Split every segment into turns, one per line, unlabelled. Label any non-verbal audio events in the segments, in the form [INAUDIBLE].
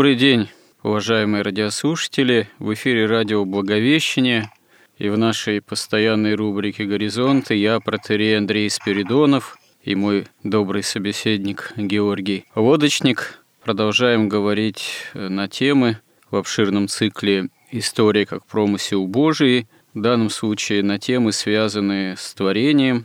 Добрый день, уважаемые радиослушатели. В эфире радио «Благовещение» и в нашей постоянной рубрике «Горизонты» я, протерей Андрей Спиридонов и мой добрый собеседник Георгий Лодочник. Продолжаем говорить на темы в обширном цикле «История как промысел Божий», в данном случае на темы, связанные с творением,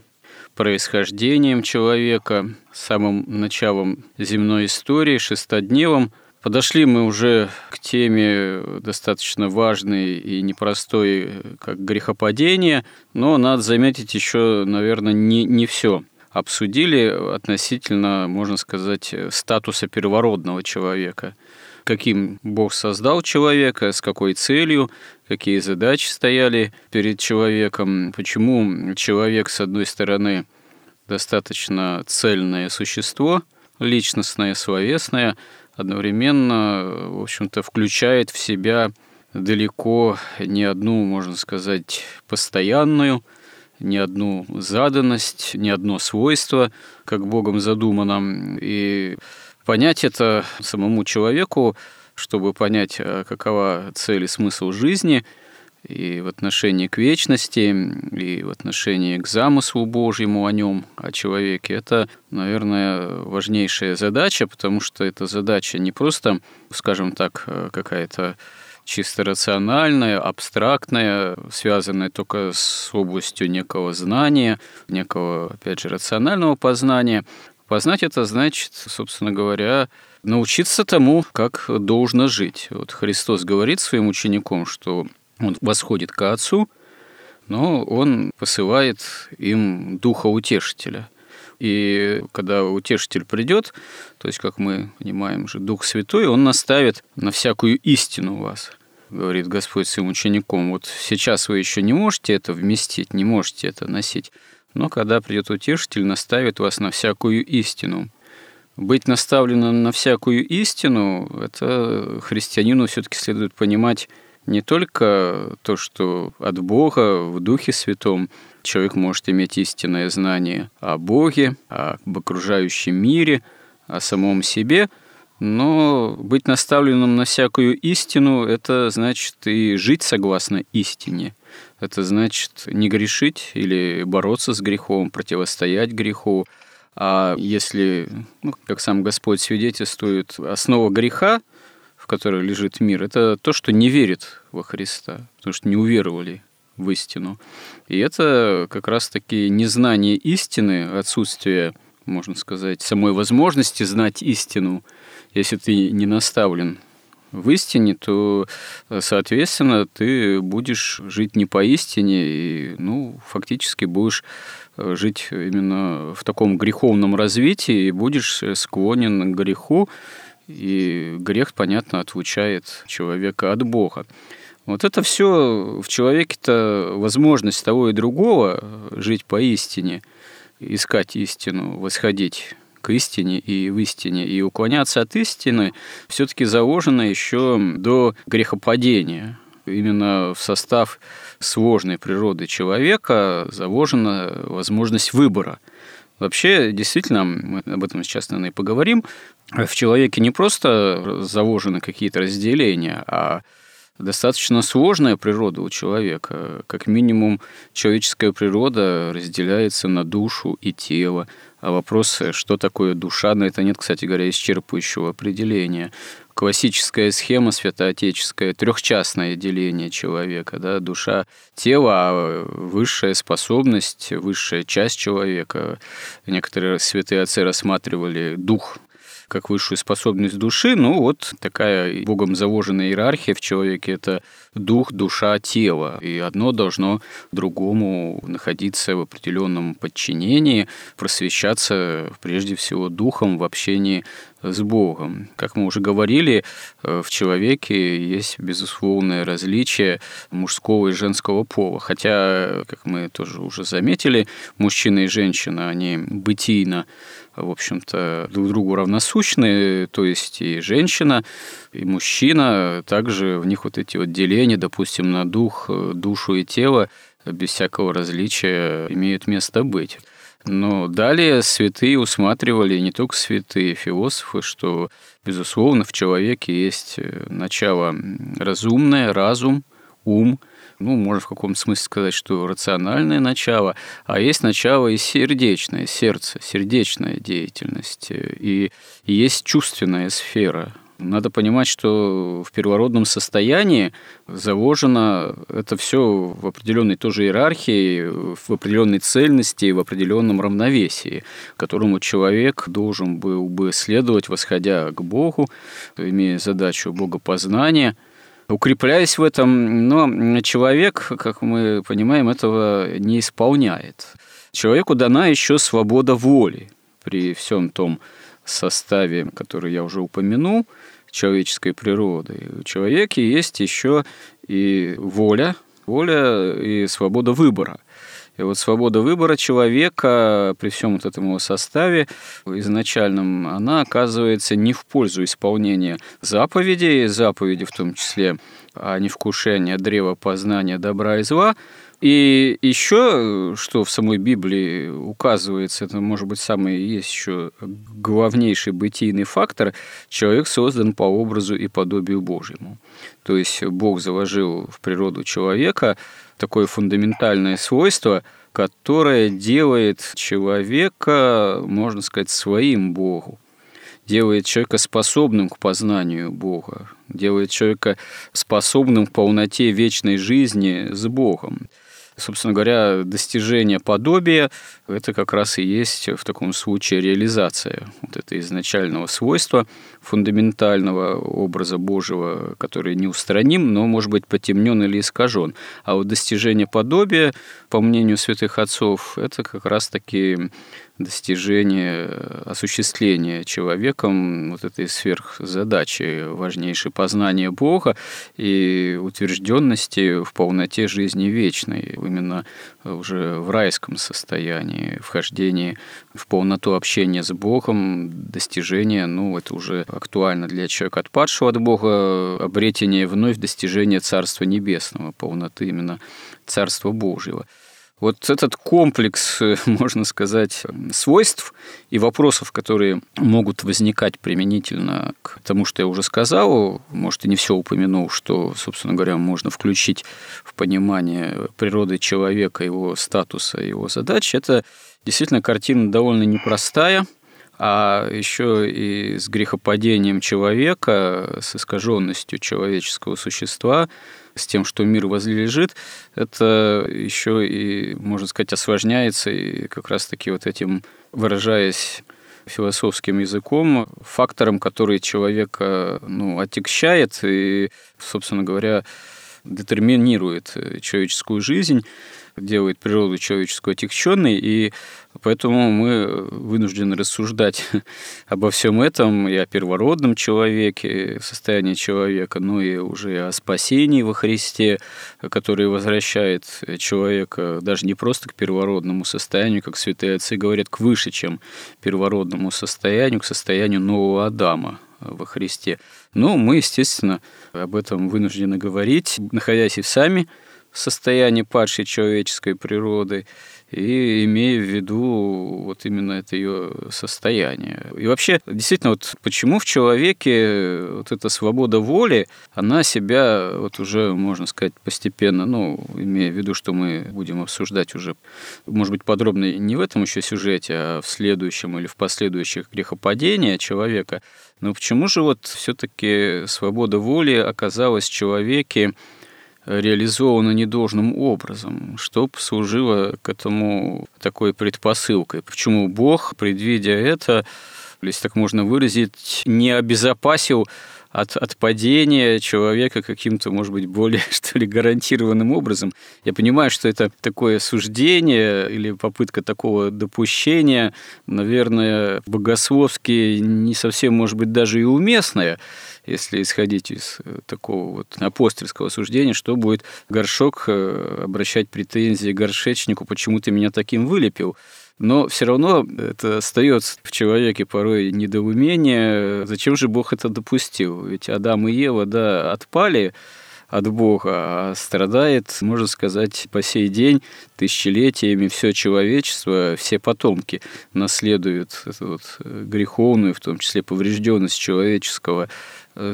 происхождением человека, самым началом земной истории, шестодневом – Подошли мы уже к теме достаточно важной и непростой, как грехопадение, но надо заметить еще, наверное, не, не все обсудили относительно, можно сказать, статуса первородного человека. Каким Бог создал человека, с какой целью, какие задачи стояли перед человеком, почему человек, с одной стороны, достаточно цельное существо, личностное, словесное, одновременно, в общем-то, включает в себя далеко не одну, можно сказать, постоянную, не одну заданность, не одно свойство, как Богом задумано. И понять это самому человеку, чтобы понять, а какова цель и смысл жизни – и в отношении к вечности, и в отношении к замыслу Божьему о нем, о человеке. Это, наверное, важнейшая задача, потому что эта задача не просто, скажем так, какая-то чисто рациональная, абстрактная, связанная только с областью некого знания, некого, опять же, рационального познания. Познать это значит, собственно говоря, научиться тому, как должно жить. Вот Христос говорит своим ученикам, что он восходит к Отцу, но он посылает им Духа Утешителя. И когда Утешитель придет, то есть, как мы понимаем же, Дух Святой, он наставит на всякую истину вас, говорит Господь своим учеником. Вот сейчас вы еще не можете это вместить, не можете это носить, но когда придет Утешитель, наставит вас на всякую истину. Быть наставленным на всякую истину, это христианину все-таки следует понимать не только то, что от Бога в Духе Святом человек может иметь истинное знание о Боге, об окружающем мире, о самом себе, но быть наставленным на всякую истину – это значит и жить согласно истине. Это значит не грешить или бороться с грехом, противостоять греху. А если, ну, как сам Господь свидетельствует, основа греха – в которой лежит мир, это то, что не верит во Христа, потому что не уверовали в истину. И это как раз-таки незнание истины, отсутствие, можно сказать, самой возможности знать истину. Если ты не наставлен в истине, то, соответственно, ты будешь жить не по истине и, ну, фактически будешь жить именно в таком греховном развитии и будешь склонен к греху, и грех, понятно, отлучает человека от Бога. Вот это все в человеке-то возможность того и другого жить по истине, искать истину, восходить к истине и в истине, и уклоняться от истины все-таки заложено еще до грехопадения. Именно в состав сложной природы человека заложена возможность выбора – Вообще, действительно, мы об этом сейчас, наверное, и поговорим, в человеке не просто заложены какие-то разделения, а достаточно сложная природа у человека. Как минимум, человеческая природа разделяется на душу и тело. А вопрос, что такое душа, на это нет, кстати говоря, исчерпывающего определения классическая схема святоотеческая, трехчастное деление человека, да, душа, тело, а высшая способность, высшая часть человека. Некоторые святые отцы рассматривали дух как высшую способность души. Ну, вот такая Богом заложенная иерархия в человеке – это дух, душа, тело. И одно должно другому находиться в определенном подчинении, просвещаться прежде всего духом в общении с Богом. Как мы уже говорили, э, в человеке есть безусловное различие мужского и женского пола. Хотя, как мы тоже уже заметили, мужчина и женщина, они бытийно в общем-то, друг другу равносущны, то есть и женщина, и мужчина, также в них вот эти вот деления, допустим, на дух, душу и тело, без всякого различия имеют место быть. Но далее святые усматривали, не только святые философы, что, безусловно, в человеке есть начало разумное, разум, ум – ну, можно в каком-то смысле сказать, что рациональное начало, а есть начало и сердечное, сердце, сердечная деятельность, и есть чувственная сфера. Надо понимать, что в первородном состоянии заложено это все в определенной тоже иерархии, в определенной цельности, в определенном равновесии, которому человек должен был бы следовать, восходя к Богу, имея задачу богопознания – укрепляясь в этом, но человек, как мы понимаем, этого не исполняет. Человеку дана еще свобода воли при всем том составе, который я уже упомянул, человеческой природы. У человека есть еще и воля, воля и свобода выбора. И вот свобода выбора человека при всем вот этом его составе изначальном, она оказывается не в пользу исполнения заповедей, заповеди в том числе а не вкушение древа познания добра и зла. И еще, что в самой Библии указывается, это может быть самый есть еще главнейший бытийный фактор, человек создан по образу и подобию Божьему. То есть Бог заложил в природу человека такое фундаментальное свойство, которое делает человека, можно сказать, своим Богу, делает человека способным к познанию Бога, делает человека способным к полноте вечной жизни с Богом собственно говоря, достижение подобия – это как раз и есть в таком случае реализация вот этого изначального свойства, фундаментального образа Божьего, который неустраним, но может быть потемнен или искажен. А вот достижение подобия, по мнению святых отцов, это как раз-таки достижение, осуществления человеком вот этой сверхзадачи, важнейшей познания Бога и утвержденности в полноте жизни вечной, именно уже в райском состоянии, вхождении в полноту общения с Богом, достижение, ну, это уже актуально для человека отпадшего от Бога, обретение вновь достижения Царства Небесного, полноты именно Царства Божьего. Вот этот комплекс, э, [LAUGHS] можно сказать, свойств и вопросов, которые могут возникать применительно к тому, что я уже сказал, может, и не все упомянул, что, собственно говоря, можно включить в понимание природы человека, его статуса, его задач, это действительно картина довольно непростая, а еще и с грехопадением человека, с искаженностью человеческого существа – с тем, что мир возлежит, это еще и, можно сказать, осложняется и как раз-таки вот этим, выражаясь философским языком, фактором, который человека ну, отягчает и, собственно говоря, детерминирует человеческую жизнь делает природу человеческую отягченной, и поэтому мы вынуждены рассуждать [LAUGHS] обо всем этом и о первородном человеке, состоянии человека, ну и уже о спасении во Христе, который возвращает человека даже не просто к первородному состоянию, как святые отцы говорят, к выше, чем первородному состоянию, к состоянию нового Адама во Христе. Но мы, естественно, об этом вынуждены говорить, находясь и сами состоянии падшей человеческой природы и имея в виду вот именно это ее состояние. И вообще, действительно, вот почему в человеке вот эта свобода воли, она себя вот уже, можно сказать, постепенно, ну, имея в виду, что мы будем обсуждать уже, может быть, подробно не в этом еще сюжете, а в следующем или в последующих грехопадения человека, но почему же вот все-таки свобода воли оказалась в человеке реализовано недолжным образом, что послужило к этому такой предпосылкой. Почему Бог, предвидя это, если так можно выразить, не обезопасил от, от падения человека каким-то, может быть, более, [LAUGHS] что ли, гарантированным образом. Я понимаю, что это такое суждение или попытка такого допущения, наверное, богословски не совсем, может быть, даже и уместная, если исходить из э, такого вот апостольского суждения, что будет горшок э, обращать претензии горшечнику, почему ты меня таким вылепил. Но все равно это остается в человеке порой недоумение, зачем же Бог это допустил? Ведь Адам и Ева, да, отпали от Бога, а страдает, можно сказать, по сей день тысячелетиями все человечество, все потомки наследуют эту вот греховную, в том числе поврежденность человеческого э,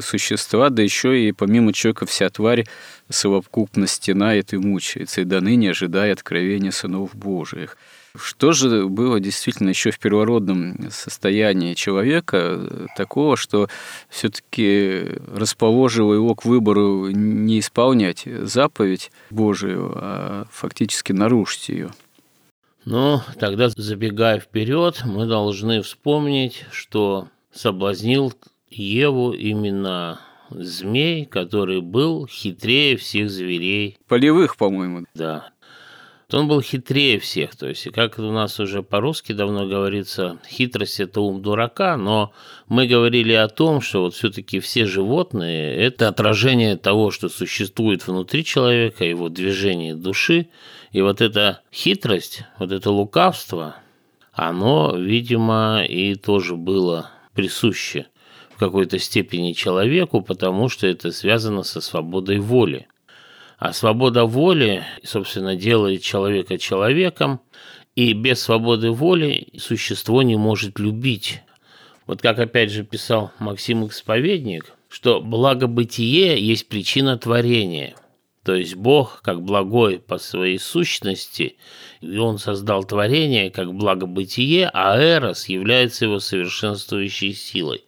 существа, да еще и помимо человека вся тварь совокупно стенает и мучается, и до ныне ожидая откровения сынов Божиих. Что же было действительно еще в первородном состоянии человека э, такого, что все-таки расположило его к выбору не исполнять заповедь Божию, а фактически нарушить ее?
Ну, тогда, забегая вперед, мы должны вспомнить, что соблазнил Еву именно змей, который был хитрее всех зверей.
Полевых, по-моему.
Да он был хитрее всех. То есть, как у нас уже по-русски давно говорится, хитрость – это ум дурака, но мы говорили о том, что вот все-таки все животные – это отражение того, что существует внутри человека, его движение души. И вот эта хитрость, вот это лукавство, оно, видимо, и тоже было присуще какой-то степени человеку, потому что это связано со свободой воли. А свобода воли, собственно, делает человека человеком, и без свободы воли существо не может любить. Вот как опять же писал Максим Исповедник, что благобытие есть причина творения. То есть Бог, как благой по своей сущности, и Он создал творение как благобытие, а Эрос является его совершенствующей силой.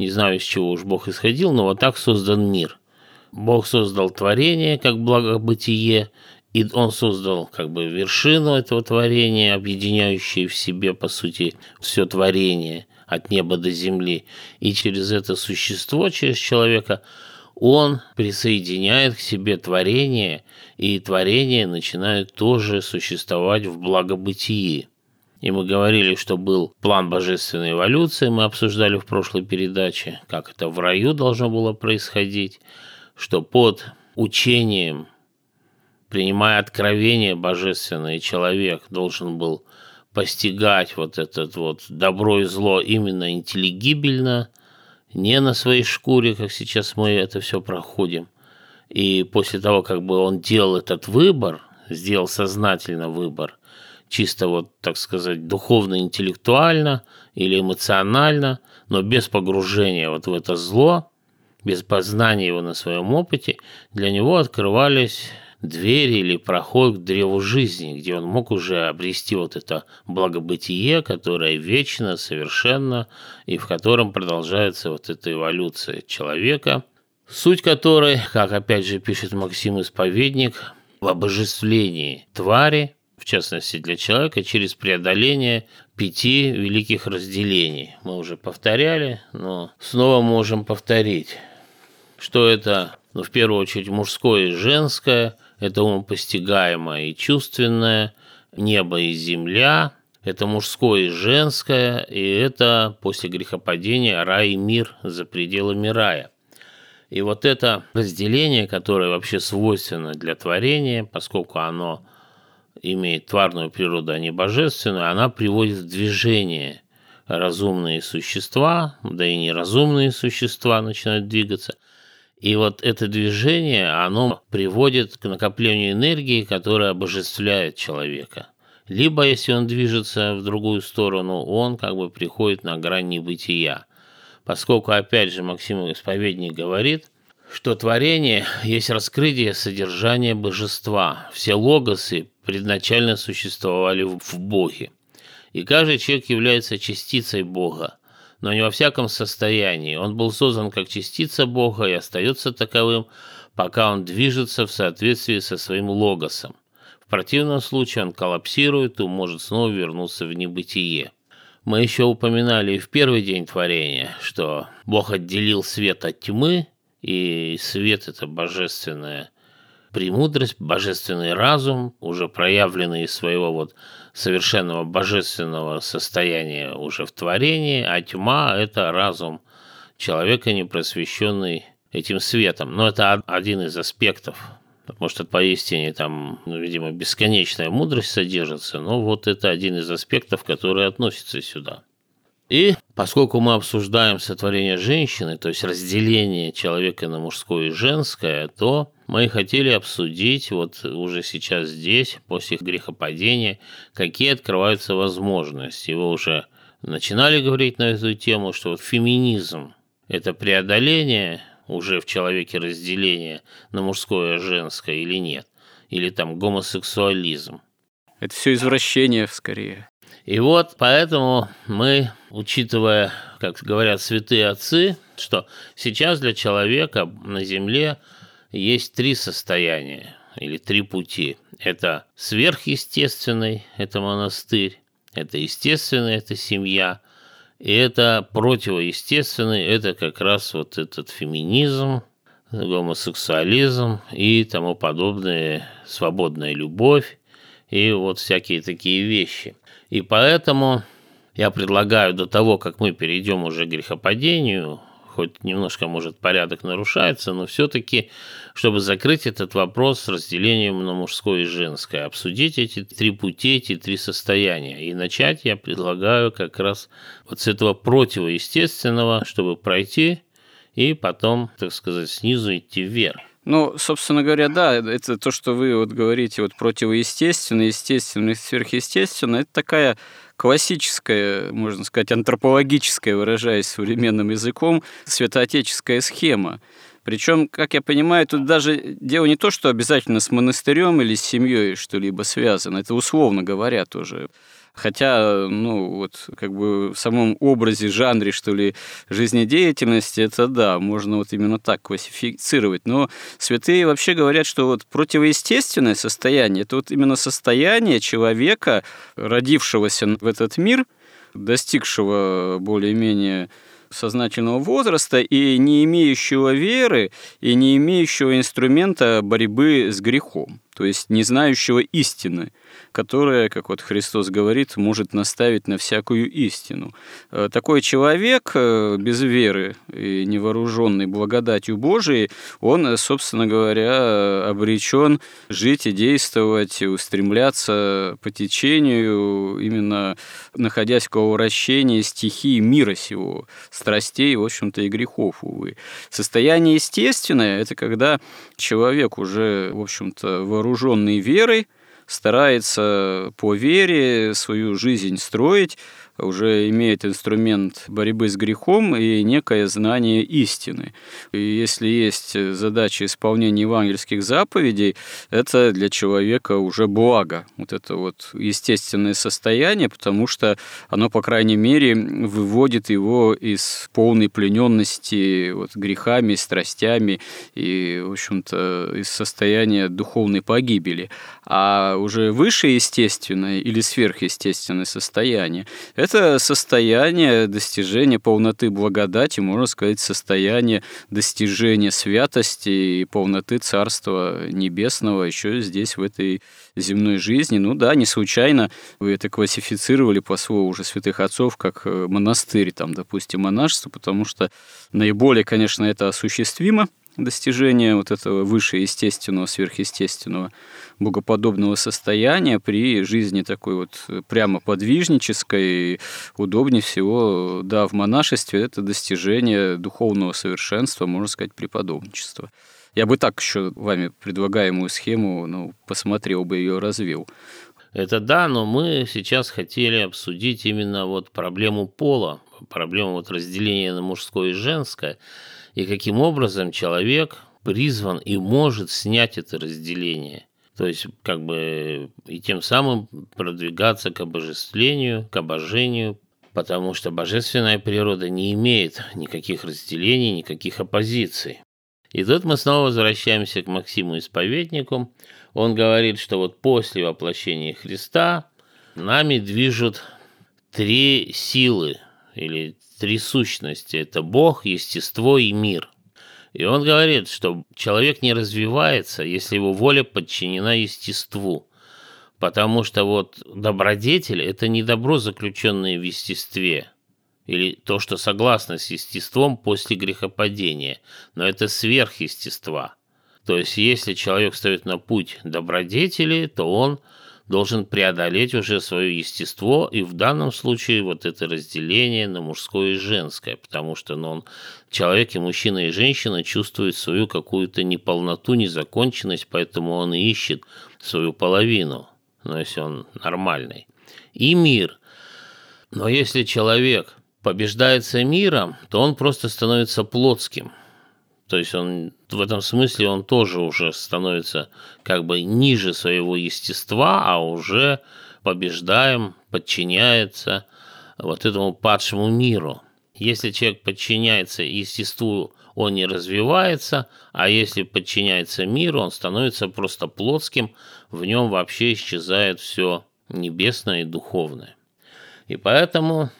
Не знаю, из чего уж Бог исходил, но вот так создан мир. Бог создал творение как благобытие, и он создал как бы вершину этого творения, объединяющее в себе, по сути, все творение от неба до земли. И через это существо, через человека, он присоединяет к себе творение, и творение начинает тоже существовать в благобытии. И мы говорили, что был план божественной эволюции, мы обсуждали в прошлой передаче, как это в раю должно было происходить что под учением, принимая откровение божественное, человек должен был постигать вот этот вот добро и зло именно интеллигибельно, не на своей шкуре, как сейчас мы это все проходим. И после того, как бы он делал этот выбор, сделал сознательно выбор, чисто вот, так сказать, духовно-интеллектуально или эмоционально, но без погружения вот в это зло, без познания его на своем опыте, для него открывались двери или проход к древу жизни, где он мог уже обрести вот это благобытие, которое вечно, совершенно, и в котором продолжается вот эта эволюция человека, суть которой, как опять же пишет Максим Исповедник, в обожествлении твари, частности для человека, через преодоление пяти великих разделений. Мы уже повторяли, но снова можем повторить что это, ну, в первую очередь, мужское и женское, это умопостигаемое и чувственное, небо и земля, это мужское и женское, и это после грехопадения рай и мир за пределами рая. И вот это разделение, которое вообще свойственно для творения, поскольку оно имеет тварную природу, а не божественную, она приводит в движение разумные существа, да и неразумные существа начинают двигаться – и вот это движение, оно приводит к накоплению энергии, которая обожествляет человека. Либо, если он движется в другую сторону, он как бы приходит на грань небытия. Поскольку, опять же, Максим Исповедник говорит, что творение есть раскрытие содержания божества. Все логосы предначально существовали в Боге. И каждый человек является частицей Бога но не во всяком состоянии. Он был создан как частица Бога и остается таковым, пока он движется в соответствии со своим логосом. В противном случае он коллапсирует и может снова вернуться в небытие. Мы еще упоминали в первый день творения, что Бог отделил свет от тьмы, и свет – это божественная премудрость, божественный разум, уже проявленный из своего вот совершенного божественного состояния уже в творении, а тьма – это разум человека, не просвещенный этим светом. Но это один из аспектов, потому что поистине там, ну, видимо, бесконечная мудрость содержится, но вот это один из аспектов, который относится сюда. И поскольку мы обсуждаем сотворение женщины, то есть разделение человека на мужское и женское, то мы хотели обсудить вот уже сейчас здесь, после грехопадения, какие открываются возможности. Вы уже начинали говорить на эту тему, что вот феминизм – это преодоление уже в человеке разделения на мужское и женское или нет, или там гомосексуализм.
Это все извращение скорее.
И вот поэтому мы, учитывая, как говорят святые отцы, что сейчас для человека на Земле есть три состояния или три пути. Это сверхъестественный, это монастырь, это естественный, это семья, и это противоестественный, это как раз вот этот феминизм, гомосексуализм и тому подобное, свободная любовь и вот всякие такие вещи. И поэтому я предлагаю до того, как мы перейдем уже к грехопадению, хоть немножко, может, порядок нарушается, но все-таки, чтобы закрыть этот вопрос с разделением на мужское и женское, обсудить эти три пути, эти три состояния. И начать я предлагаю как раз вот с этого противоестественного, чтобы пройти и потом, так сказать, снизу идти вверх.
Ну, собственно говоря, да, это то, что вы вот говорите, вот противоестественно, естественно, сверхъестественно, это такая классическая, можно сказать, антропологическая, выражаясь современным языком, святоотеческая схема. Причем, как я понимаю, тут даже дело не то, что обязательно с монастырем или с семьей что-либо связано. Это условно говоря тоже. Хотя, ну, вот как бы в самом образе, жанре, что ли, жизнедеятельности, это да, можно вот именно так классифицировать. Но святые вообще говорят, что вот противоестественное состояние, это вот именно состояние человека, родившегося в этот мир, достигшего более-менее сознательного возраста и не имеющего веры и не имеющего инструмента борьбы с грехом, то есть не знающего истины которая, как вот Христос говорит, может наставить на всякую истину. Э, такой человек э, без веры и невооруженный благодатью Божией, он, собственно говоря, обречен жить и действовать, и устремляться по течению, именно находясь в коловращении стихии мира сего, страстей, в общем-то, и грехов, увы. Состояние естественное – это когда человек уже, в общем-то, вооруженный верой, старается по вере свою жизнь строить, уже имеет инструмент борьбы с грехом и некое знание истины. И если есть задача исполнения евангельских заповедей, это для человека уже благо. Вот это вот естественное состояние, потому что оно, по крайней мере, выводит его из полной плененности вот, грехами, страстями и, в общем-то, из состояния духовной погибели. А уже выше естественное или сверхъестественное состояние – это это состояние достижения полноты благодати, можно сказать, состояние достижения святости и полноты Царства Небесного еще здесь, в этой земной жизни. Ну да, не случайно вы это классифицировали по слову уже святых отцов как э, монастырь, там, допустим, монашество, потому что наиболее, конечно, это осуществимо – достижения вот этого выше естественного, сверхъестественного, богоподобного состояния при жизни такой вот прямо подвижнической, удобнее всего, да, в монашестве это достижение духовного совершенства, можно сказать, преподобничества. Я бы так еще вами предлагаемую схему, ну, посмотрел бы ее, развил.
Это да, но мы сейчас хотели обсудить именно вот проблему пола, проблему вот разделения на мужское и женское – и каким образом человек призван и может снять это разделение. То есть, как бы, и тем самым продвигаться к обожествлению, к обожению, потому что божественная природа не имеет никаких разделений, никаких оппозиций. И тут мы снова возвращаемся к Максиму Исповеднику. Он говорит, что вот после воплощения Христа нами движут три силы или три сущности. Это Бог, естество и мир. И он говорит, что человек не развивается, если его воля подчинена естеству. Потому что вот добродетель – это не добро, заключенное в естестве, или то, что согласно с естеством после грехопадения, но это сверхъестества. То есть, если человек встает на путь добродетели, то он должен преодолеть уже свое естество, и в данном случае вот это разделение на мужское и женское, потому что ну, он, человек и мужчина, и женщина чувствуют свою какую-то неполноту, незаконченность, поэтому он ищет свою половину, ну, если он нормальный. И мир. Но если человек побеждается миром, то он просто становится плотским – то есть он в этом смысле он тоже уже становится как бы ниже своего естества, а уже побеждаем, подчиняется вот этому падшему миру. Если человек подчиняется естеству, он не развивается, а если подчиняется миру, он становится просто плотским, в нем вообще исчезает все небесное и духовное. И поэтому,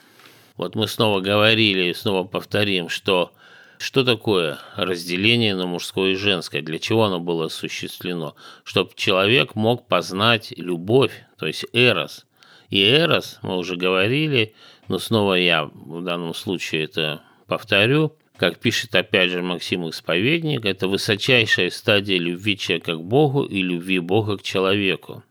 вот мы снова говорили и снова повторим, что что такое разделение на мужское и женское? Для чего оно было осуществлено? Чтобы человек мог познать любовь, то есть эрос. И эрос, мы уже говорили, но снова я в данном случае это повторю, как пишет опять же Максим Исповедник, это высочайшая стадия любви человека к Богу и любви Бога к человеку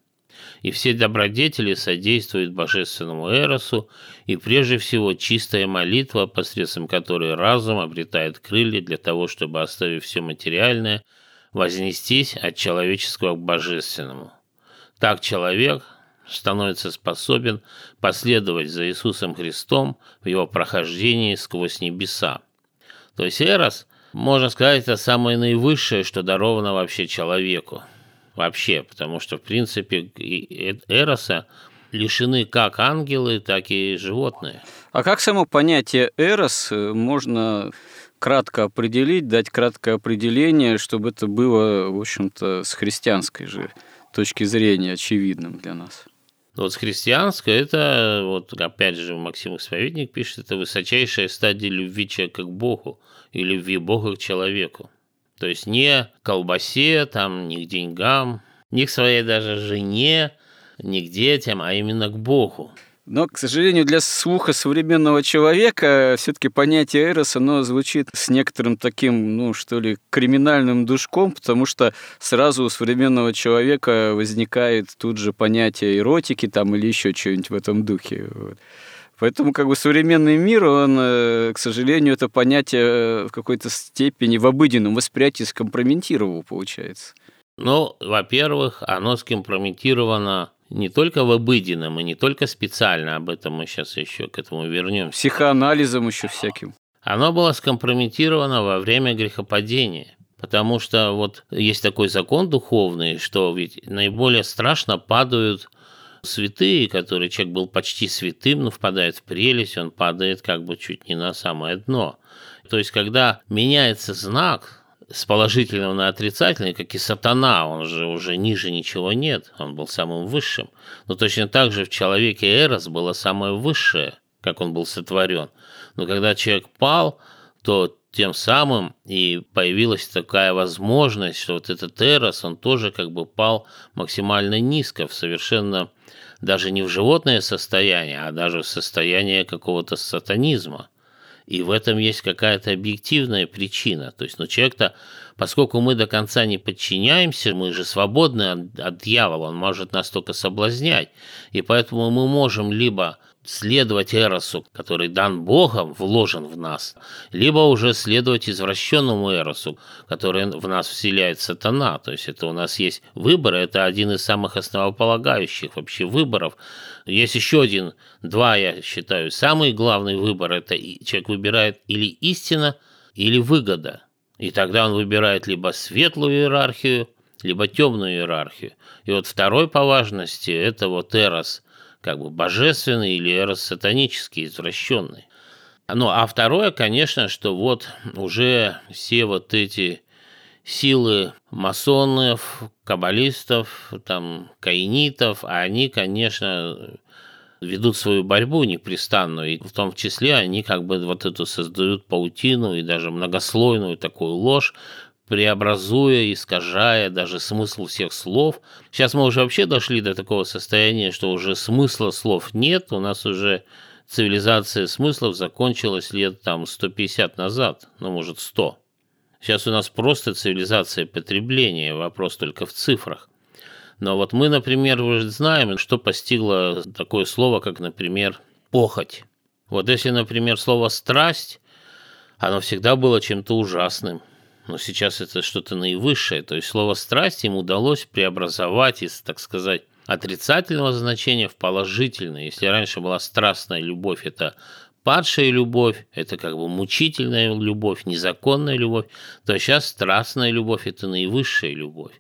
и все добродетели содействуют божественному эросу, и прежде всего чистая молитва, посредством которой разум обретает крылья для того, чтобы, оставив все материальное, вознестись от человеческого к божественному. Так человек становится способен последовать за Иисусом Христом в его прохождении сквозь небеса. То есть Эрос, можно сказать, это самое наивысшее, что даровано вообще человеку вообще, потому что, в принципе, Эроса лишены как ангелы, так и животные.
А как само понятие Эрос э, можно кратко определить, дать краткое определение, чтобы это было, в общем-то, с христианской же точки зрения очевидным для нас?
Вот с христианской это, вот опять же Максим Исповедник пишет, это высочайшая стадия любви человека к Богу и любви Бога к человеку. То есть не колбасе, там, не к деньгам, не к своей даже жене, не к детям, а именно к Богу.
Но, к сожалению, для слуха современного человека все-таки понятие эрос, оно звучит с некоторым таким, ну, что ли, криминальным душком, потому что сразу у современного человека возникает тут же понятие эротики там или еще что-нибудь в этом духе. Вот. Поэтому как бы современный мир, он, э, к сожалению, это понятие э, в какой-то степени в обыденном восприятии скомпрометировало, получается.
Ну, во-первых, оно скомпрометировано не только в обыденном и не только специально, об этом мы сейчас еще к этому вернемся.
Психоанализом еще всяким.
Оно было скомпрометировано во время грехопадения. Потому что вот есть такой закон духовный, что ведь наиболее страшно падают святые, который человек был почти святым, но впадает в прелесть, он падает как бы чуть не на самое дно. То есть, когда меняется знак с положительного на отрицательный, как и сатана, он же уже ниже ничего нет, он был самым высшим. Но точно так же в человеке Эрос было самое высшее, как он был сотворен. Но когда человек пал, то тем самым и появилась такая возможность, что вот этот Эрос, он тоже как бы пал максимально низко, в совершенно даже не в животное состояние, а даже в состояние какого-то сатанизма. И в этом есть какая-то объективная причина. То есть, ну, человек-то, поскольку мы до конца не подчиняемся, мы же свободны от, от дьявола, он может нас только соблазнять. И поэтому мы можем либо следовать Эросу, который дан Богом, вложен в нас, либо уже следовать извращенному Эросу, который в нас вселяет сатана. То есть это у нас есть выбор, это один из самых основополагающих вообще выборов. Есть еще один, два, я считаю, самый главный выбор, это человек выбирает или истина, или выгода. И тогда он выбирает либо светлую иерархию, либо темную иерархию. И вот второй по важности – это вот Эрос – как бы божественный или эрос-сатанический, извращенный. Ну, а второе, конечно, что вот уже все вот эти силы масонов, каббалистов, там, каинитов, они, конечно, ведут свою борьбу непрестанную, и в том числе они как бы вот эту создают паутину и даже многослойную такую ложь, преобразуя, искажая даже смысл всех слов. Сейчас мы уже вообще дошли до такого состояния, что уже смысла слов нет, у нас уже цивилизация смыслов закончилась лет там 150 назад, ну, может, 100. Сейчас у нас просто цивилизация потребления, вопрос только в цифрах. Но вот мы, например, уже знаем, что постигло такое слово, как, например, похоть. Вот если, например, слово «страсть», оно всегда было чем-то ужасным, но сейчас это что-то наивысшее. То есть слово «страсть» им удалось преобразовать из, так сказать, отрицательного значения в положительное. Если раньше была страстная любовь, это падшая любовь, это как бы мучительная любовь, незаконная любовь, то сейчас страстная любовь – это наивысшая любовь.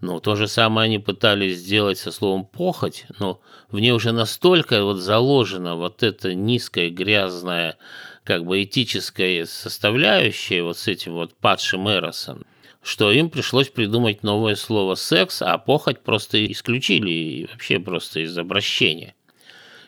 Ну, то же самое они пытались сделать со словом «похоть», но в ней уже настолько вот заложена вот эта низкая, грязная, как бы этическая составляющая вот с этим вот падшим Эросом, что им пришлось придумать новое слово «секс», а похоть просто исключили и вообще просто из обращения.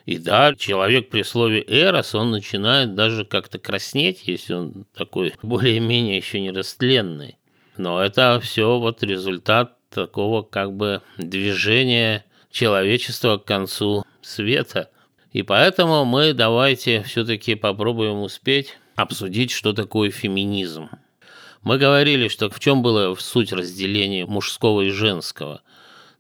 И да, человек при слове «эрос», он начинает даже как-то краснеть, если он такой [LAUGHS] более-менее еще не растленный. Но это все вот результат такого как бы движения человечества к концу света. И поэтому мы давайте все-таки попробуем успеть обсудить, что такое феминизм. Мы говорили, что в чем было суть разделения мужского и женского.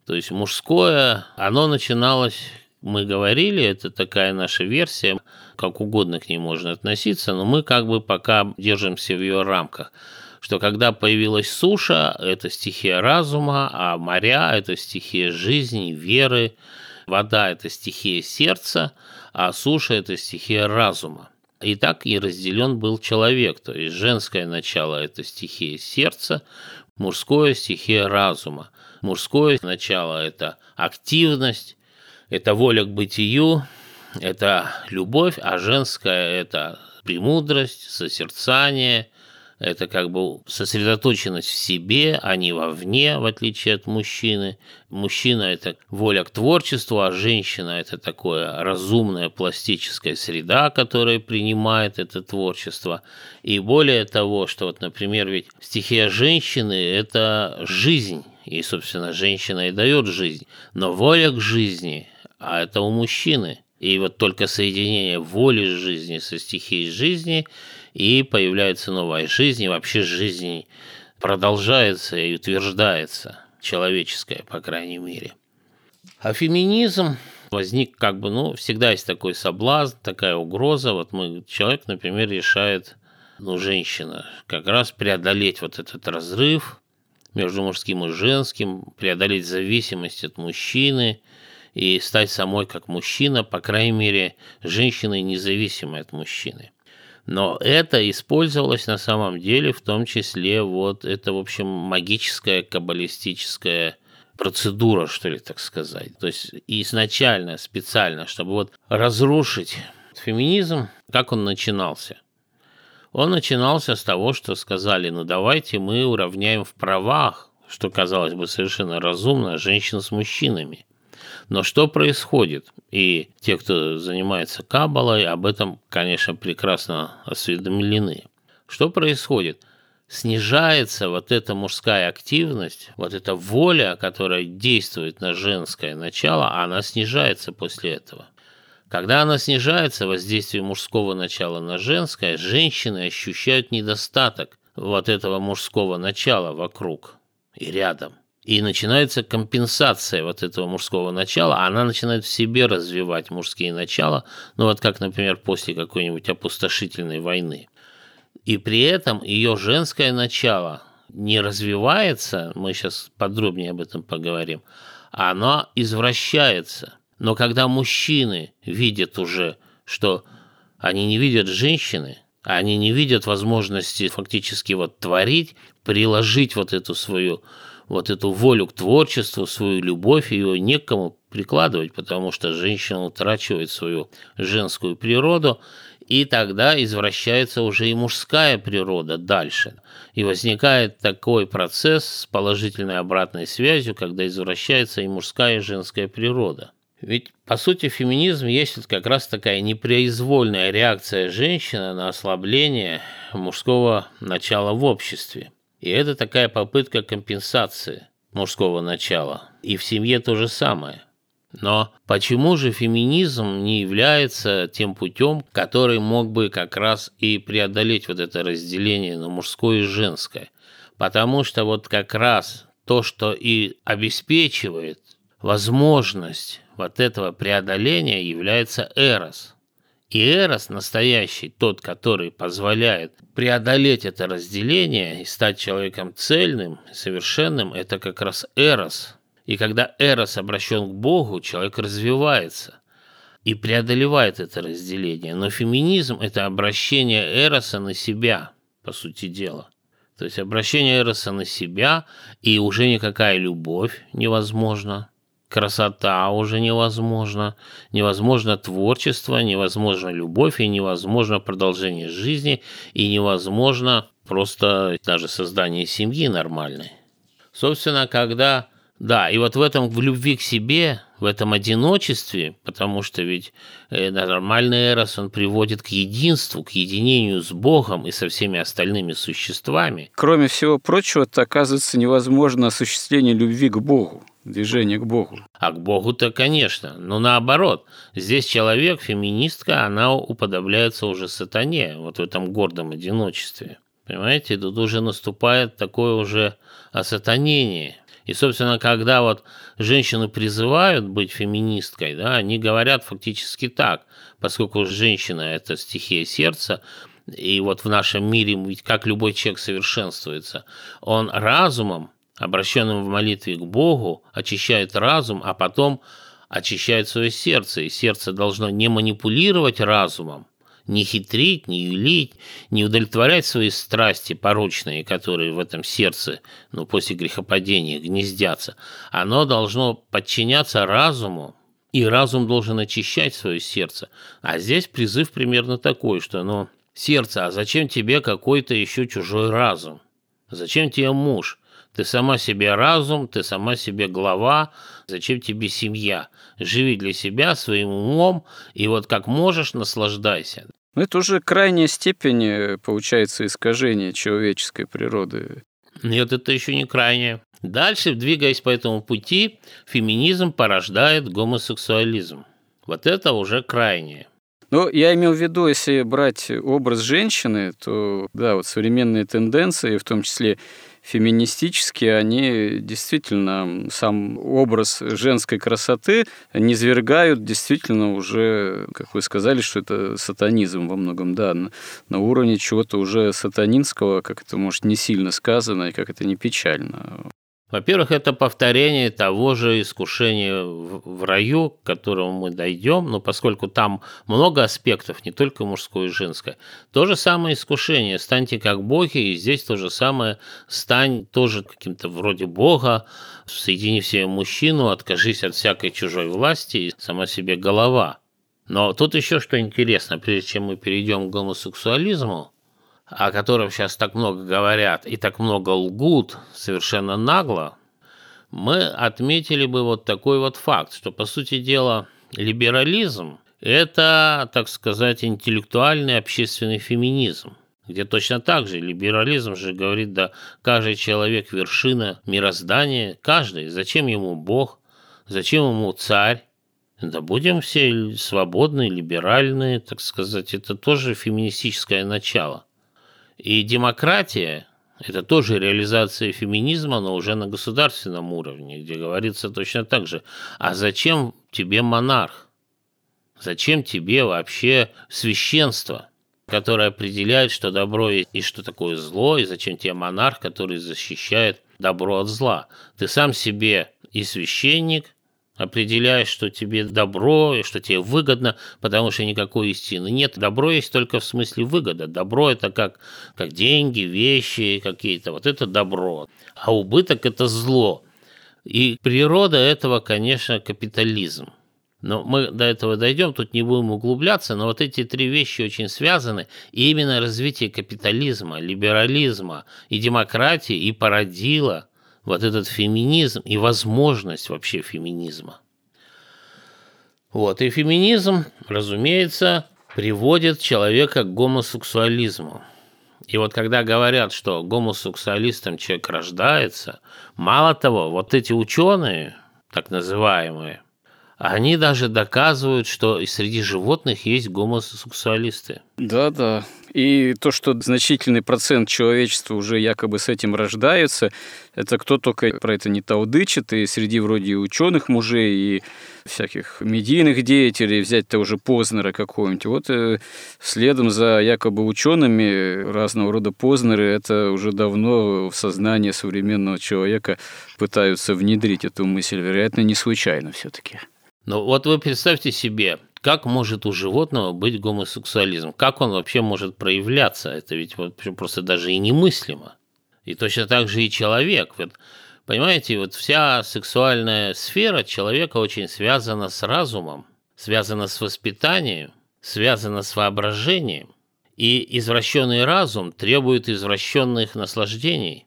То есть мужское, оно начиналось мы говорили, это такая наша версия, как угодно к ней можно относиться, но мы как бы пока держимся в ее рамках что когда появилась суша, это стихия разума, а моря – это стихия жизни, веры, вода – это стихия сердца, а суша – это стихия разума. И так и разделен был человек, то есть женское начало – это стихия сердца, мужское – стихия разума. Мужское начало – это активность, это воля к бытию, это любовь, а женское – это премудрость, созерцание, это как бы сосредоточенность в себе, а не вовне, в отличие от мужчины. Мужчина – это воля к творчеству, а женщина – это такое разумная пластическая среда, которая принимает это творчество. И более того, что вот, например, ведь стихия женщины – это жизнь, и, собственно, женщина и дает жизнь. Но воля к жизни, а это у мужчины. И вот только соединение воли жизни со стихией жизни – и появляется новая жизнь, и вообще жизнь продолжается и утверждается, человеческая, по крайней мере. А феминизм возник как бы, ну, всегда есть такой соблазн, такая угроза. Вот мы, человек, например, решает, ну, женщина, как раз преодолеть вот этот разрыв между мужским и женским, преодолеть зависимость от мужчины и стать самой как мужчина, по крайней мере, женщиной независимой от мужчины. Но это использовалось на самом деле в том числе вот это, в общем, магическая каббалистическая процедура, что ли, так сказать. То есть изначально, специально, чтобы вот разрушить феминизм, как он начинался. Он начинался с того, что сказали, ну давайте мы уравняем в правах, что казалось бы совершенно разумно, женщин с мужчинами. Но что происходит? И те, кто занимается кабалой, об этом, конечно, прекрасно осведомлены. Что происходит? Снижается вот эта мужская активность, вот эта воля, которая действует на женское начало, она снижается после этого. Когда она снижается, воздействие мужского начала на женское, женщины ощущают недостаток вот этого мужского начала вокруг и рядом – и начинается компенсация вот этого мужского начала, она начинает в себе развивать мужские начала, ну вот как, например, после какой-нибудь опустошительной войны. И при этом ее женское начало не развивается, мы сейчас подробнее об этом поговорим, а оно извращается. Но когда мужчины видят уже, что они не видят женщины, они не видят возможности фактически вот творить, приложить вот эту свою вот эту волю к творчеству, свою любовь, ее некому прикладывать, потому что женщина утрачивает свою женскую природу, и тогда извращается уже и мужская природа дальше. И возникает такой процесс с положительной обратной связью, когда извращается и мужская, и женская природа. Ведь, по сути, феминизм есть как раз такая непроизвольная реакция женщины на ослабление мужского начала в обществе. И это такая попытка компенсации мужского начала. И в семье то же самое. Но почему же феминизм не является тем путем, который мог бы как раз и преодолеть вот это разделение на мужское и женское? Потому что вот как раз то, что и обеспечивает возможность вот этого преодоления, является эрос. И эрос настоящий, тот, который позволяет преодолеть это разделение и стать человеком цельным, совершенным, это как раз эрос. И когда эрос обращен к Богу, человек развивается и преодолевает это разделение. Но феминизм – это обращение эроса на себя, по сути дела. То есть обращение эроса на себя, и уже никакая любовь невозможна красота уже невозможна, невозможно творчество, невозможно любовь и невозможно продолжение жизни и невозможно просто даже создание семьи нормальной. Собственно, когда да, и вот в этом, в любви к себе, в этом одиночестве, потому что ведь э, нормальный эрос, он приводит к единству, к единению с Богом и со всеми остальными существами.
Кроме всего прочего, это оказывается невозможно осуществление любви к Богу движение к Богу.
А к Богу-то, конечно. Но наоборот, здесь человек, феминистка, она уподобляется уже сатане, вот в этом гордом одиночестве. Понимаете, тут уже наступает такое уже осатанение. И, собственно, когда вот женщину призывают быть феминисткой, да, они говорят фактически так, поскольку женщина – это стихия сердца, и вот в нашем мире, ведь как любой человек совершенствуется, он разумом обращенным в молитве к Богу, очищает разум, а потом очищает свое сердце. И сердце должно не манипулировать разумом, не хитрить, не юлить, не удовлетворять свои страсти порочные, которые в этом сердце, ну, после грехопадения гнездятся. Оно должно подчиняться разуму, и разум должен очищать свое сердце. А здесь призыв примерно такой, что, ну, сердце, а зачем тебе какой-то еще чужой разум? Зачем тебе муж? Ты сама себе разум, ты сама себе глава, зачем тебе семья? Живи для себя своим умом, и вот как можешь, наслаждайся.
Ну, это уже крайняя степень, э, получается, искажения человеческой природы.
Нет, это еще не крайняя. Дальше, двигаясь по этому пути, феминизм порождает гомосексуализм. Вот это уже крайнее.
Ну, я имел в виду, если брать образ женщины, то, да, вот современные тенденции, в том числе феминистические, они действительно сам образ женской красоты низвергают действительно уже, как вы сказали, что это сатанизм во многом, да, на, на уровне чего-то уже сатанинского, как это может не сильно сказано и как это не печально.
Во-первых, это повторение того же искушения в раю, к которому мы дойдем, но поскольку там много аспектов, не только мужское и женское, то же самое искушение, станьте как боги, и здесь то же самое, стань тоже каким-то вроде бога, соедини в себе мужчину, откажись от всякой чужой власти, и сама себе голова. Но тут еще что интересно, прежде чем мы перейдем к гомосексуализму, о котором сейчас так много говорят и так много лгут совершенно нагло, мы отметили бы вот такой вот факт, что, по сути дела, либерализм – это, так сказать, интеллектуальный общественный феминизм, где точно так же либерализм же говорит, да, каждый человек – вершина мироздания, каждый, зачем ему Бог, зачем ему царь, да будем все свободные, либеральные, так сказать, это тоже феминистическое начало. И демократия – это тоже реализация феминизма, но уже на государственном уровне, где говорится точно так же. А зачем тебе монарх? Зачем тебе вообще священство, которое определяет, что добро и что такое зло, и зачем тебе монарх, который защищает добро от зла? Ты сам себе и священник, определяешь, что тебе добро, что тебе выгодно, потому что никакой истины нет. Добро есть только в смысле выгода. Добро – это как, как деньги, вещи какие-то. Вот это добро. А убыток – это зло. И природа этого, конечно, капитализм. Но мы до этого дойдем, тут не будем углубляться, но вот эти три вещи очень связаны. И именно развитие капитализма, либерализма и демократии и породило – вот этот феминизм и возможность вообще феминизма. Вот, и феминизм, разумеется, приводит человека к гомосексуализму. И вот когда говорят, что гомосексуалистом человек рождается, мало того, вот эти ученые, так называемые, они даже доказывают, что среди животных есть гомосексуалисты.
Да-да. И то, что значительный процент человечества уже якобы с этим рождается, это кто только про это не таудычит, и среди вроде ученых мужей, и всяких медийных деятелей, взять того же Познера какого-нибудь. Вот э, следом за якобы учеными разного рода Познеры, это уже давно в сознание современного человека пытаются внедрить эту мысль, вероятно, не случайно все-таки.
Ну вот вы представьте себе, как может у животного быть гомосексуализм? Как он вообще может проявляться? Это ведь вот просто даже и немыслимо. И точно так же и человек. Вот, понимаете, вот вся сексуальная сфера человека очень связана с разумом, связана с воспитанием, связана с воображением. И извращенный разум требует извращенных наслаждений.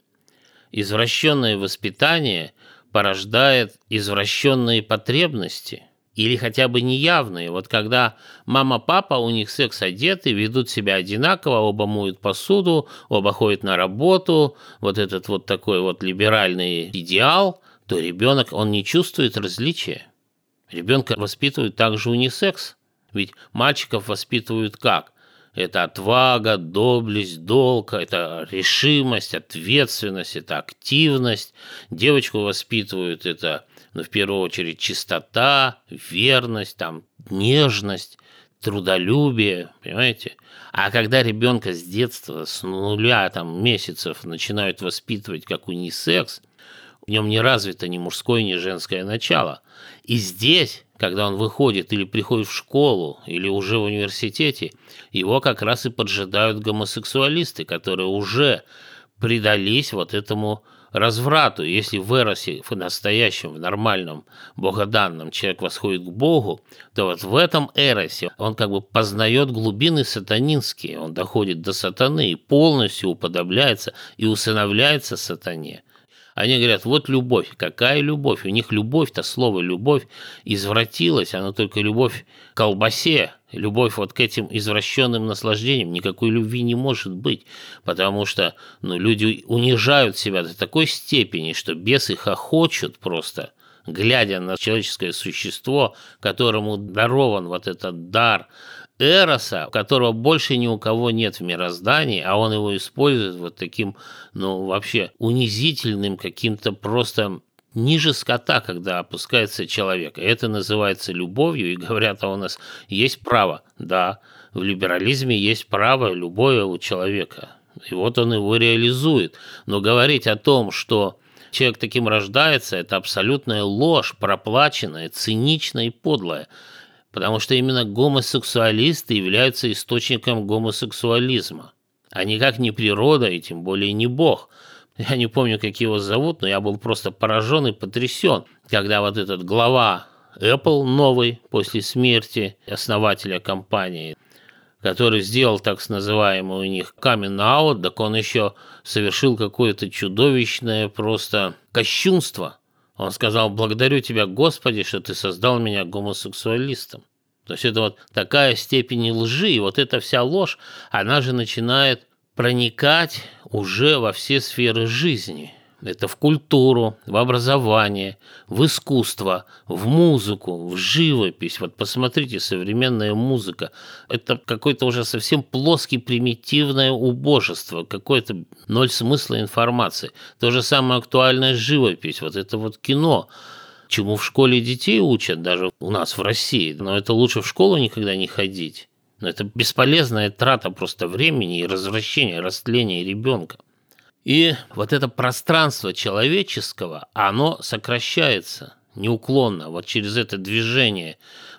Извращенное воспитание порождает извращенные потребности – или хотя бы неявные. Вот когда мама-папа, у них секс одеты, ведут себя одинаково, оба моют посуду, оба ходят на работу, вот этот вот такой вот либеральный идеал, то ребенок, он не чувствует различия. Ребенка воспитывают также унисекс. Ведь мальчиков воспитывают как? Это отвага, доблесть, долг, это решимость, ответственность, это активность. Девочку воспитывают это но в первую очередь чистота, верность, там, нежность, трудолюбие, понимаете? А когда ребенка с детства, с нуля там, месяцев начинают воспитывать как унисекс, в нем не развито ни мужское, ни женское начало. И здесь, когда он выходит или приходит в школу, или уже в университете, его как раз и поджидают гомосексуалисты, которые уже предались вот этому разврату. Если в эросе, в настоящем, в нормальном, богоданном человек восходит к Богу, то вот в этом эросе он как бы познает глубины сатанинские, он доходит до сатаны и полностью уподобляется и усыновляется сатане. Они говорят, вот любовь. Какая любовь? У них любовь-то, слово любовь извратилась, она только любовь к колбасе, любовь вот к этим извращенным наслаждениям. Никакой любви не может быть, потому что ну, люди унижают себя до такой степени, что бесы хохочут просто – глядя на человеческое существо, которому дарован вот этот дар Эроса, которого больше ни у кого нет в мироздании, а он его использует вот таким, ну, вообще унизительным каким-то просто ниже скота, когда опускается человек. Это называется любовью, и говорят, а у нас есть право. Да, в либерализме есть право любое у человека. И вот он его реализует. Но говорить о том, что человек таким рождается, это абсолютная ложь, проплаченная, циничная и подлая потому что именно гомосексуалисты являются источником гомосексуализма, а никак не природа и тем более не Бог. Я не помню, как его зовут, но я был просто поражен и потрясен, когда вот этот глава Apple новый после смерти основателя компании, который сделал так называемый у них камин аут, так он еще совершил какое-то чудовищное просто кощунство – он сказал, благодарю тебя, Господи, что ты создал меня гомосексуалистом. То есть это вот такая степень лжи, и вот эта вся ложь, она же начинает проникать уже во все сферы жизни – это в культуру, в образование, в искусство, в музыку, в живопись. Вот посмотрите, современная музыка. Это какое-то уже совсем плоский примитивное убожество, какое-то ноль смысла информации. То же самое актуальная живопись, вот это вот кино чему в школе детей учат, даже у нас в России. Но это лучше в школу никогда не ходить. Но это бесполезная трата просто времени и развращение, растление ребенка. И вот это пространство человеческого, оно сокращается неуклонно, вот через это движение.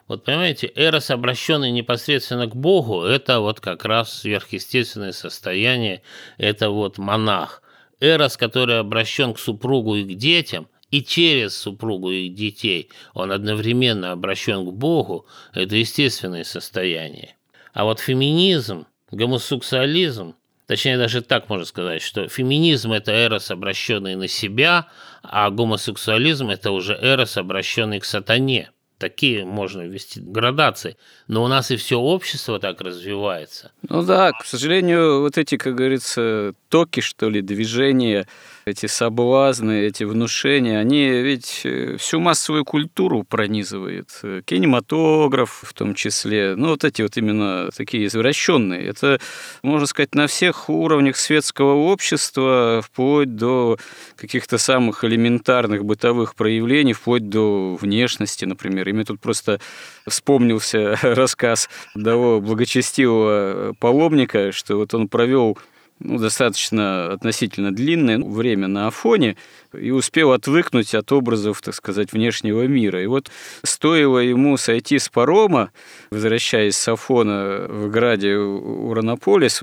Вот понимаете, эрос, обращенный непосредственно к Богу, это вот как раз сверхъестественное состояние, это вот монах. Эрос, который обращен к супругу и к детям, и через супругу и детей он одновременно обращен к Богу, это естественное состояние. А вот феминизм, гомосексуализм, Точнее, даже так можно сказать, что феминизм – это эрос, обращенный на себя, а гомосексуализм – это уже эрос, обращенный к сатане. такие можно ввести градации. Но у нас и все общество так развивается.
Ну да, к сожалению, вот эти, как говорится, токи, что ли, движения, эти соблазны, эти внушения, они ведь э, всю массовую культуру пронизывают. Кинематограф в том числе. Ну, вот эти вот именно такие извращенные. Это, можно сказать, на всех уровнях светского общества, вплоть до каких-то самых элементарных бытовых проявлений, вплоть до внешности, например. И мне тут просто вспомнился [LAUGHS] рассказ того благочестивого паломника, что вот он провел ну, достаточно относительно длинное время на Афоне и успел отвыкнуть от образов, так сказать, внешнего мира. И вот стоило ему сойти с парома, возвращаясь с Афона в граде Уранополис,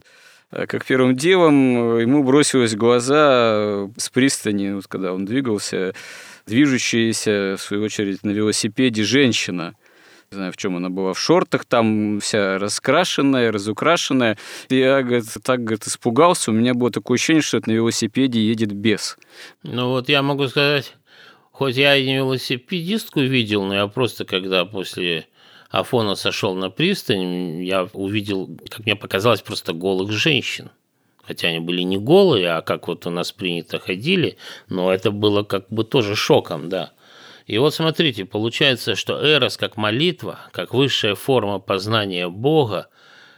как первым делом ему бросилось в глаза с пристани, вот когда он двигался, движущаяся, в свою очередь, на велосипеде женщина – не знаю, в чем она была, в шортах, там вся раскрашенная, разукрашенная. Я, говорит, так, говорит, испугался, у меня было такое ощущение, что это на велосипеде едет бес.
Ну вот я могу сказать, хоть я и не велосипедистку видел, но я просто когда после Афона сошел на пристань, я увидел, как мне показалось, просто голых женщин. Хотя они были не голые, а как вот у нас принято ходили, но это было как бы тоже шоком, да. И вот смотрите, получается, что эрос как молитва, как высшая форма познания Бога,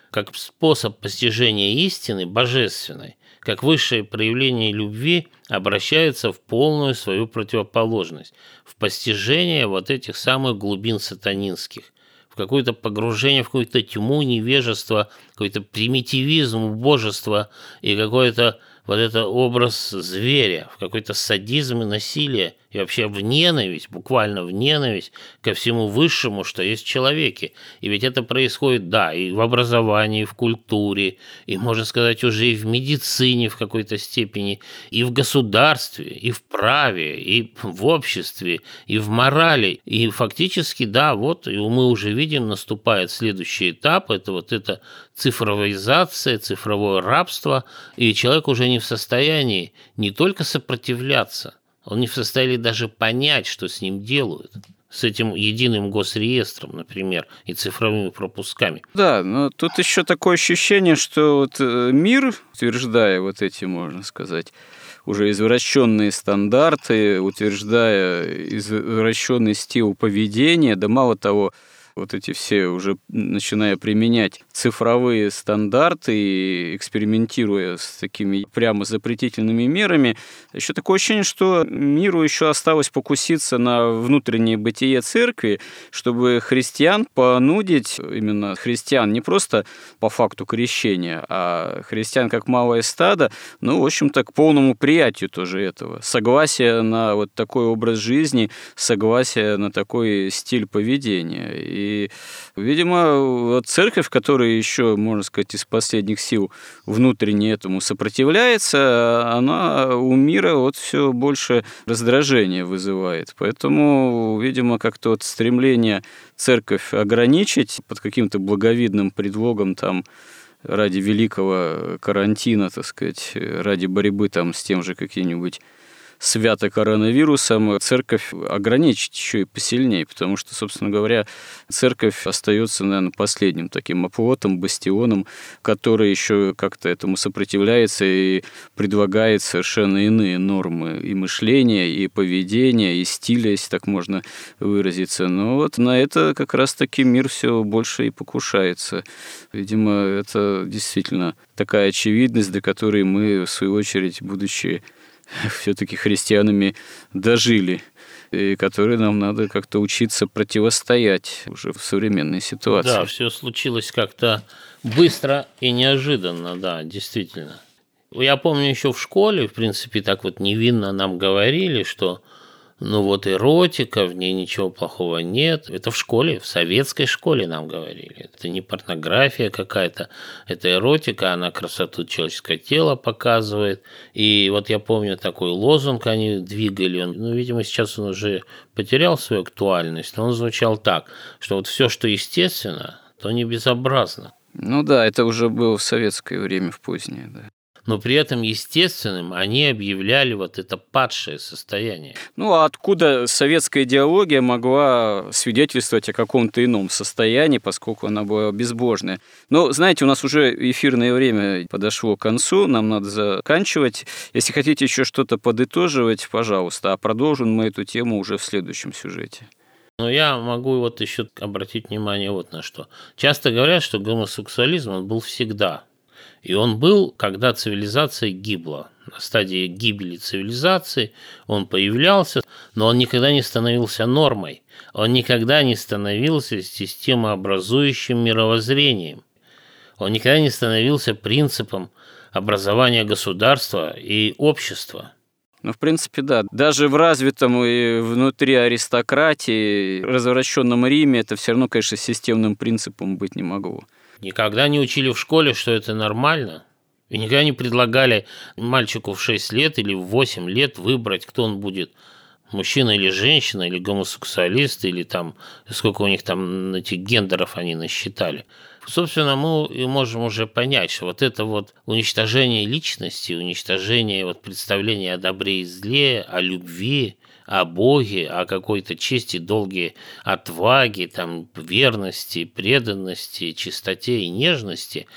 как способ постижения истины божественной, как высшее проявление любви обращается в полную свою противоположность, в постижение вот этих самых глубин сатанинских, в какое-то погружение в какую-то тьму, невежество, какой-то примитивизм, божество и какое-то вот это образ зверя, в какой-то садизм и насилие, и вообще в ненависть, буквально в ненависть ко всему высшему, что есть в человеке. И ведь это происходит, да, и в образовании, и в культуре, и, можно сказать, уже и в медицине в какой-то степени, и в государстве, и в праве, и в обществе, и в морали. И фактически, да, вот и мы уже видим, наступает следующий этап, это вот это цифровизация, цифровое рабство, и человек уже не в состоянии не только сопротивляться, он не в состоянии даже понять, что с ним делают с этим единым госреестром, например, и цифровыми пропусками.
Да, но тут еще такое ощущение, что вот э, мир, утверждая вот эти, можно сказать, уже извращенные стандарты, утверждая извращенный стил поведения, да мало того, вот эти все уже начиная применять цифровые стандарты и экспериментируя с такими прямо запретительными мерами, еще такое ощущение, что миру еще осталось покуситься на внутреннее бытие церкви, чтобы христиан понудить, именно христиан не просто по факту крещения, а христиан как малое стадо, ну, в общем-то, к полному приятию тоже этого. Согласие на вот такой образ жизни, согласие на такой стиль поведения. И видимо, вот церковь, которая еще, можно сказать, из последних сил внутренне этому сопротивляется, она у мира вот все больше раздражения вызывает. Поэтому, видимо, как-то вот стремление церковь ограничить под каким-то благовидным предлогом там ради великого карантина, так сказать, ради борьбы там с тем же каким-нибудь свято коронавирусом, церковь ограничить еще и посильнее, потому что, собственно говоря, церковь остается, наверное, последним таким оплотом, бастионом, который еще как-то этому сопротивляется и предлагает совершенно иные нормы и мышления, и поведения, и стиля, если так можно выразиться. Но вот на это как раз-таки мир все больше и покушается. Видимо, это действительно такая очевидность, до которой мы, в свою очередь, будучи все-таки христианами дожили, и которые нам надо как-то учиться противостоять уже в современной ситуации.
Да, все случилось как-то быстро и неожиданно, да, действительно. Я помню еще в школе, в принципе, так вот невинно нам говорили, что ну вот эротика, в ней ничего плохого нет. Это в школе, в советской школе нам говорили. Это не порнография какая-то, это эротика, она красоту человеческого тела показывает. И вот я помню такой лозунг они двигали, он, ну, видимо, сейчас он уже потерял свою актуальность, но он звучал так, что вот все, что естественно, то не безобразно.
Ну да, это уже было в советское время, в позднее, да.
Но при этом естественным они объявляли вот это падшее состояние.
Ну а откуда советская идеология могла свидетельствовать о каком-то ином состоянии, поскольку она была безбожная? Но, знаете, у нас уже эфирное время подошло к концу, нам надо заканчивать. Если хотите еще что-то подытоживать, пожалуйста, а продолжим мы эту тему уже в следующем сюжете.
Но я могу вот еще обратить внимание вот на что. Часто говорят, что гомосексуализм он был всегда. И он был, когда цивилизация гибла. На стадии гибели цивилизации он появлялся, но он никогда не становился нормой. Он никогда не становился системообразующим мировоззрением. Он никогда не становился принципом образования государства и общества.
Ну, в принципе, да. Даже в развитом и внутри аристократии, развращенном Риме это все равно, конечно, системным принципом быть не могло.
Никогда не учили в школе, что это нормально. И никогда не предлагали мальчику в 6 лет или в 8 лет выбрать, кто он будет мужчина или женщина, или гомосексуалист, или там, сколько у них там этих гендеров они насчитали. Собственно, мы и можем уже понять, что вот это вот уничтожение личности, уничтожение вот представления о добре и зле, о любви, о Боге, о какой-то чести, долге, отваге, там, верности, преданности, чистоте и нежности,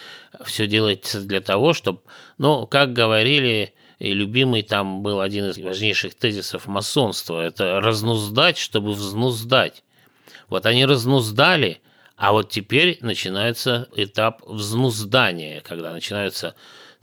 все делается для того, чтобы, ну, как говорили и любимый там был один из важнейших тезисов масонства. Это разнуздать, чтобы взнуздать. Вот они разнуздали, а вот теперь начинается этап взнуздания, когда начинаются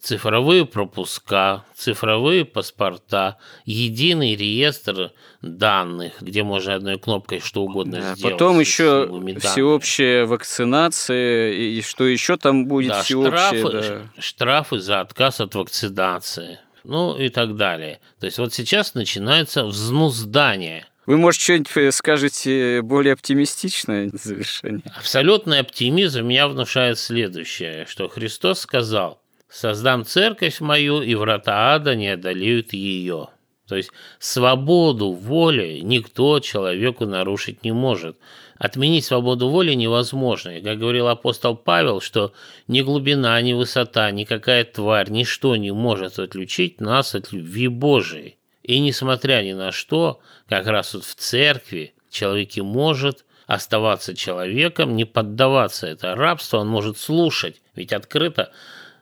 цифровые пропуска, цифровые паспорта, единый реестр данных, где можно одной кнопкой что угодно да, сделать.
Потом еще всеобщая вакцинация, и что еще там будет да, всеобщее.
Штрафы, да. штрафы за отказ от вакцинации ну и так далее. То есть вот сейчас начинается взнуздание.
Вы, может, что-нибудь э, скажете более оптимистичное завершение?
Абсолютный оптимизм меня внушает следующее, что Христос сказал, «Создам церковь мою, и врата ада не одолеют ее». То есть свободу воли никто человеку нарушить не может. Отменить свободу воли невозможно. И, как говорил апостол Павел, что ни глубина, ни высота, никакая тварь, ничто не может отключить нас от любви Божией. И несмотря ни на что, как раз вот в церкви человек и может оставаться человеком, не поддаваться это рабство, он может слушать, ведь открыто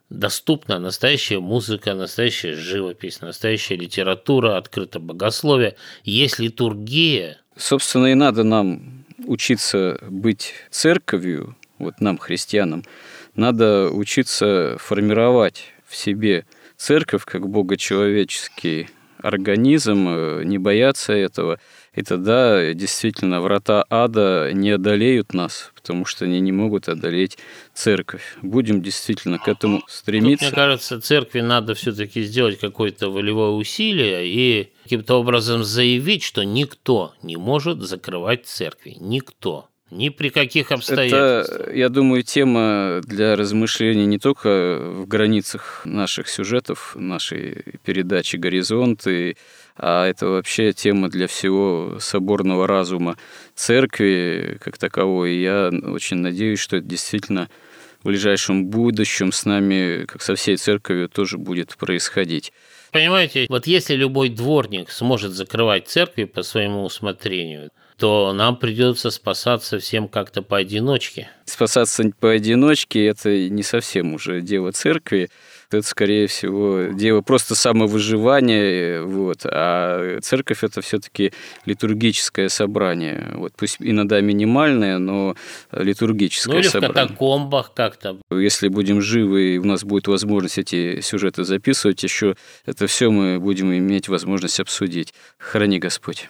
доступна настоящая музыка, настоящая живопись, настоящая литература, открыто богословие, есть литургия.
Собственно, и надо нам учиться быть церковью, вот нам, христианам, надо учиться формировать в себе церковь как богочеловеческий организм, э, не бояться этого – и тогда действительно врата ада не одолеют нас, потому что они не могут одолеть церковь. Будем действительно к этому стремиться.
Тут, мне кажется, церкви надо все-таки сделать какое-то волевое усилие и каким-то образом заявить, что никто не может закрывать церкви. Никто. Ни при каких обстоятельствах.
Это, я думаю, тема для размышлений не только в границах наших сюжетов, нашей передачи «Горизонты», а это вообще тема для всего соборного разума церкви как таковой. И я очень надеюсь, что это действительно в ближайшем будущем с нами, как со всей церковью, тоже будет происходить.
Понимаете, вот если любой дворник сможет закрывать церкви по своему усмотрению, то нам придется спасаться всем как-то поодиночке.
Спасаться поодиночке – это не совсем уже дело церкви это, скорее всего, дело просто самовыживания, вот, а церковь это все-таки литургическое собрание, вот, пусть иногда минимальное, но литургическое ну, или собрание.
в катакомбах как-то.
Если будем живы, и у нас будет возможность эти сюжеты записывать, еще это все мы будем иметь возможность обсудить. Храни Господь.